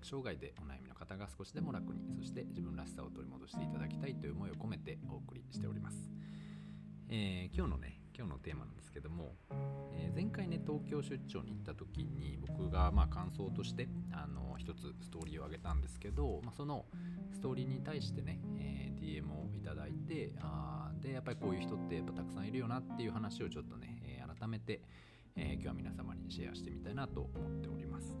ック障害でお悩みの方が少しでも楽にそして自分らしさを取り戻していただきたいという思いを込めてお送りしております、えー、今日のね今日のテーマなんですけども、えー、前回ね東京出張に行った時に僕がまあ感想としてあの一つストーリーをあげたんですけど、まあ、そのストーリーに対してね、えー、DM をいただいてあでやっぱりこういう人ってやっぱたくさんいるよなっていう話をちょっとね、えー、改めて、えー、今日は皆様にシェアしてみたいなと思っております。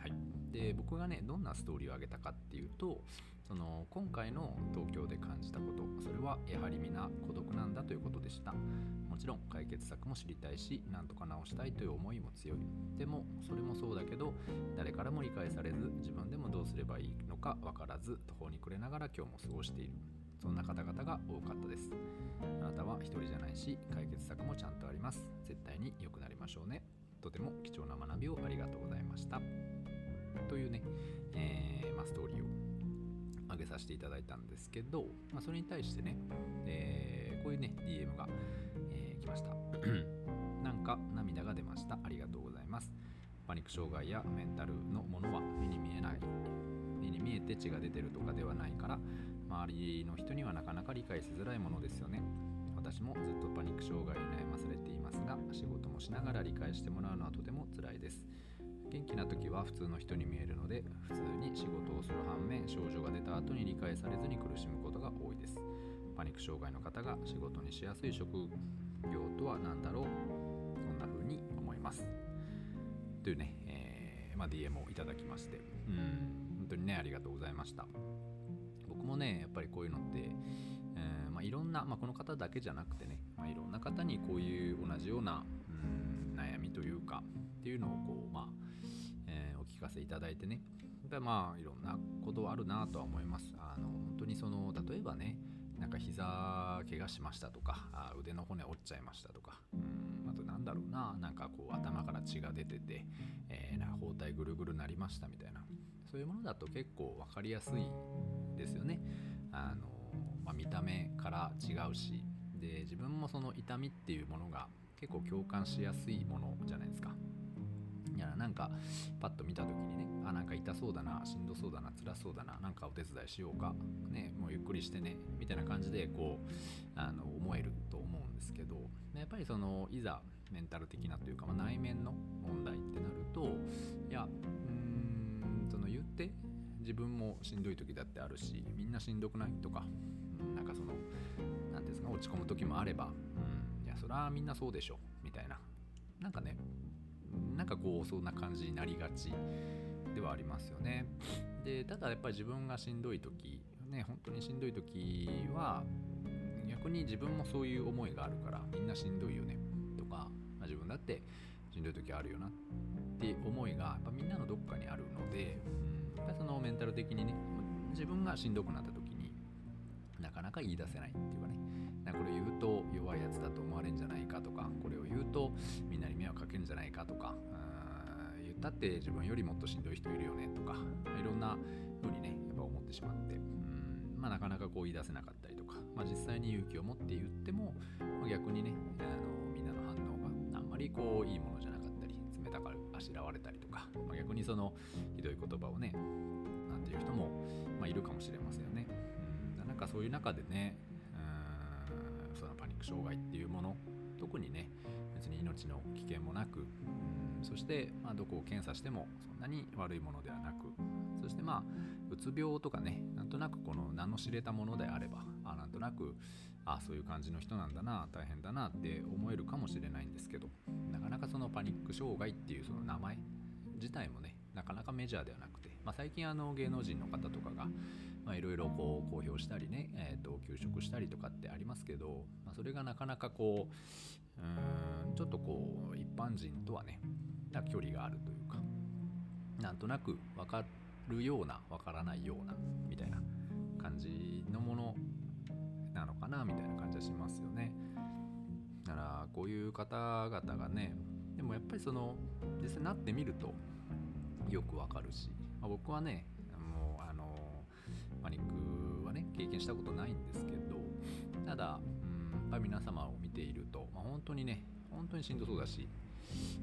はい、で僕がねどんなストーリーをあげたかっていうとその今回の東京で感じたことそれはやはり皆孤独なんだということでした。もちろん解決策も知りたいし何とか直したいという思いも強い。でもそれもそうだけど誰からも理解されず自分でもどうすればいいのか分からず途方に暮れながら今日も過ごしている。そんな方々が多かったです。あなたは一人じゃないし解決策もちゃんとあります。絶対に良くなりましょうね。とても貴重な学びをありがとうございましたというね、えー、まあ、ストーリーを上げさせていただいたんですけど、まあ、それに対してね、えー、こういうね DM が、えー、来ました。なんか涙が出ました。ありがとうございます。パニック障害やメンタルのものは目に見えない。目に見えて血が出てるとかではないから周りの人にはなかなか理解しづらいものですよね。私もずっとパニック障害に悩まされていますが仕事もしながら理解してもらうのはとても辛いです。元気な時は普通の人に見えるので普通に仕事をする反面症状が出た後に理解されずに苦しむことが多いです。パニック障害の方が仕事にしやす。い職業とは何だろうそんな風に思います。というね、えー、まあ、DM をいただきまして。うん本当にねありがとうございました。僕もねやっぱりこういうのって、えー、まあ、いろんな、まあ、この方だけじゃなくてね、まあ、いろんな方にこういう同じようなうん悩みというかっていうのをこうまあお聞かせいただいてね。やっぱりまあいろんなことあるなとは思います。あの本当にその例えばねなんか膝怪我しましたとかあ腕の骨折っちゃいましたとかうんあとなんだろうななんかこう頭から血が出てて、えー、な包帯ぐるぐるなりましたみたいなそういうものだと結構分かりやすいですよね。あの、まあ、見た目から違うしで自分もその痛みっていうものが結構共感しやすいものじゃないですか。いやな。んかパッと見た時にねあなんか痛そうだなしんどそうだな辛そうだななんかお手伝いしようかねもうゆっくりしてねみたいな感じでこうあの思えると思うんですけどやっぱりそのいざメンタル的なというか、まあ、内面の問題ってなるといやうーんその言って自分もしんどい時だってあるしみんなしんどくないとか、なんかその何ですか落ち込む時もあれば、うん、いやそりゃみんなそうでしょみたいな。なんかねなんかこうそんな感じになりがちではありますよね。でただやっぱり自分がしんどい時ね本当にしんどい時は逆に自分もそういう思いがあるからみんなしんどいよねとか、まあ、自分だってしんどい時あるよなって思いがやっぱみんなのどっかにあるので、うん、やっぱそのメンタル的にね自分がしんどくなった時になかなか言い出せないっていうかねなこれ言うと弱いやつだと思われるんじゃないかとかこれを言うとみんなに迷惑かけるんじゃないかとか言ったって自分よりもっとしんどい人いるよねとかいろんな風にねやっぱ思ってしまってうんまあなかなかこう言い出せなかったりとか、まあ、実際に勇気を持って言っても、まあ、逆にねあのみんなの反応があんまりこういいものじゃなかったり冷たくあしらわれたりとか、まあ、逆にそのひどい言葉をねなんていう人も、ま、いるかもしれませんよね。うんなんかそういう中でね障害っていうもの特にね別に命の危険もなく、うん、そして、まあ、どこを検査してもそんなに悪いものではなくそしてまあうつ病とかねなんとなくこの名の知れたものであればあなんとなくあそういう感じの人なんだな大変だなって思えるかもしれないんですけどなかなかそのパニック障害っていうその名前自体もねなかなかメジャーではなくて、まあ、最近あの芸能人の方とかがいろいろこう公表したりね、えー、と休職したりとかってありますけど、まあ、それがなかなかこううんちょっとこう一般人とはねな距離があるというかなんとなく分かるような分からないようなみたいな感じのものなのかなみたいな感じはしますよね。だからこういう方々がねでもやっぱりその実際なってみるとよくわかるし、まあ、僕はねもうあのパニックはね経験したことないんですけどただうんやっぱり皆様を見ていると、まあ、本当にね本当にしんどそうだし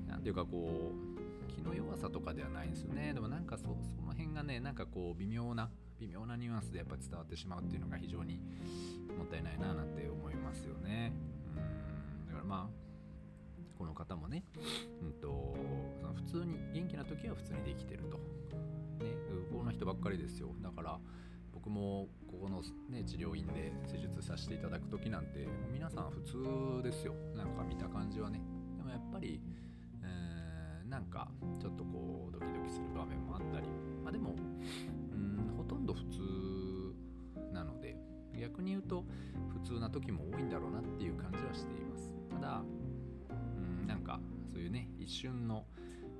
なんていうかこう気の弱さとかではないんですよね。でもなんかそその辺がねなんかこう微妙な微妙なニュアンスでやっぱ伝わってしまうっていうのが非常にもったいないななんて思いますよね。うんだからまあこの方もね、うんと、その普通に元気な時は普通にできてると、ね、この人ばっかりですよ。だから僕もここの、ね、治療院で施術させていただく時なんてもう皆さん普通ですよ。なんか見た感じはね。でもやっぱり、え、なんかちょっとこうドキドキする場面もあったり。まあでもうんほとんど普通なので逆に言うと普通な時も多いんだろうなっていう感じはしています。ただうんなんかそういうね一瞬の、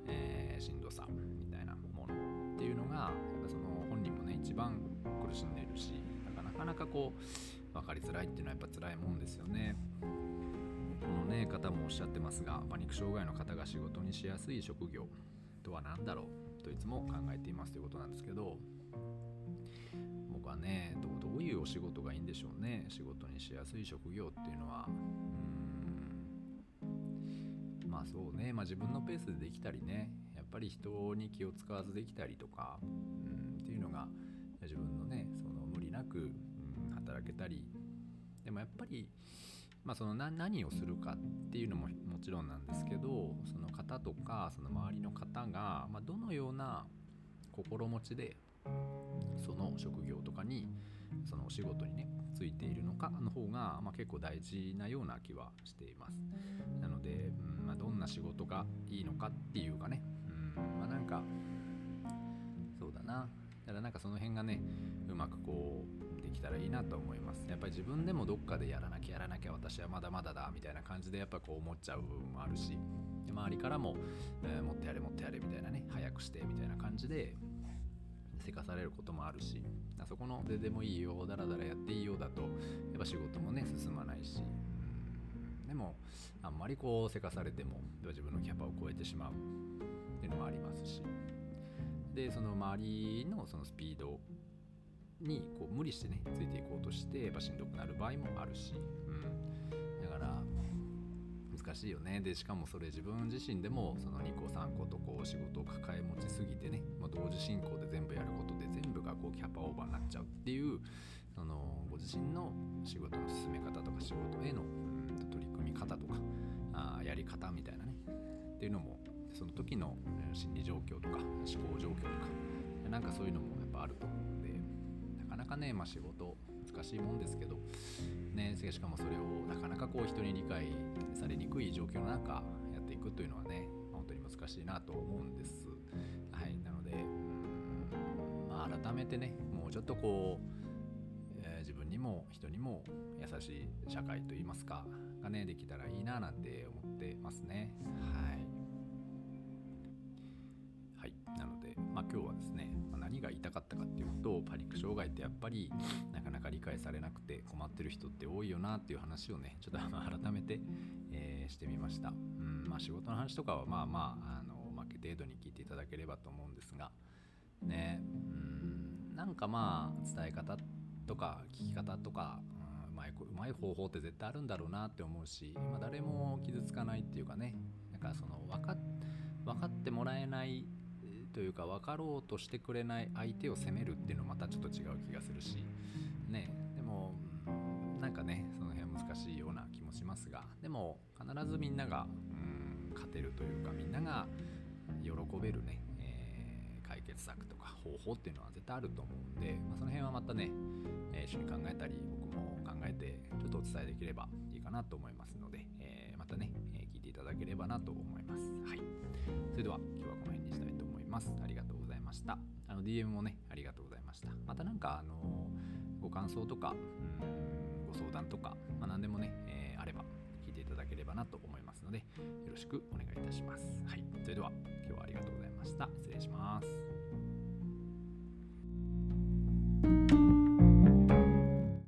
えー、しんどさみたいなものっていうのがやっぱその本人もね一番苦しんでいるしなかなかこう分かりづらいっていうのはやっぱ辛いもんですよね。このね方もおっしゃってますがパニック障害の方が仕事にしやすい職業とは何だろうといつも考えていますということなんですけど僕はねどういうお仕事がいいんでしょうね仕事にしやすい職業っていうのはうんまあそうね、まあ、自分のペースでできたりねぱり人に気を使わずできたりとかうんっていうのが自分のねその無理なく、うん、働けたり。でもやっぱり、まあ、その何をするかっていうのももちろんなんですけどその方とかその周りの方が、まあ、どのような心持ちでその職業とかにそのお仕事にねついているのかの方が、まあ、結構大事なような気はしています。なので、うんまあ、どんな仕事がいいのかっていうかね、まあ、なんかそうだな。だからなんかその辺がねうまくこうできたらいいなと思います。やっぱり自分でもどっかでやらなきゃやらなきゃ私はまだまだだみたいな感じでやっぱこう思っちゃう部分もあるし。周りからも、えー、もっとやれもっとやれみたいなね早くしてみたいな感じでせかされることもあるし。あそこのででもいいよだらだらやっていいようだとやっぱ仕事もね進まないし。でもあんまりこうせかされても自分のキャパを超えてしまう。っていうのもありますし。でその周りのそのスピードにこう無理してねついていこうとしてやっぱしんどくなる場合もあるし、うん、だから難しいよね。でしかもそれ自分自身でもその2個3個とこう仕事を抱え持ちすぎてね、まあ、同時進行で全部やることで全部がこうキャパオーバーになっちゃうっていうそのご自身の仕事の進め方とか仕事への取り組み方とかあやり方みたいなね。っていうのもその時の心理状況とか思考状況とかなんかそういうのもやっぱあると思うんでなかなかね、まあ、仕事難しいもんですけど、ね、しかもそれをなかなかこう人に理解されにくい状況の中やっていくというのはね本当に難しいなと思うんです。はい、なのでうん、まあ、改めてねもうちょっとこう、えー、自分にも人にも優しい社会といいますかがねできたらいいななんて思ってますね。はいなので、まあ、今日はですね、まあ、何が言いたかったかっていうとパニック障害ってやっぱりなかなか理解されなくて困ってる人って多いよなっていう話をねちょっと改めて、えー、してみました、うんまあ、仕事の話とかはまあまああの負け程度に聞いていただければと思うんですがねうんなんかまあ伝え方とか聞き方とか、うん、うまいうまい方法って絶対あるんだろうなって思うし、まあ、誰も傷つかないっていうかねなんかその分か分かってもらえないというか分かろうとしてくれない相手を責めるっていうのはまたちょっと違う気がするしねでもなんかねその辺は難しいような気もしますがでも必ずみんながうん勝てるというかみんなが喜べるね、えー、解決策とか方法っていうのは絶対あると思うんで、まあ、その辺はまたね、えー、一緒に考えたり僕も考えてちょっとお伝えできればいいかなと思いますので、えー、またね、え聞いていただければなと思います。はい、それでは今日はこの辺にしたいと思います。ます。ありがとうございました。あの DM もねありがとうございました。また何かあのご感想とかうんご相談とか、まあ、何でもね、えー、あれば聞いていただければなと思いますのでよろしくお願いいたします。はい。それでは今日はありがとうございました。失礼します。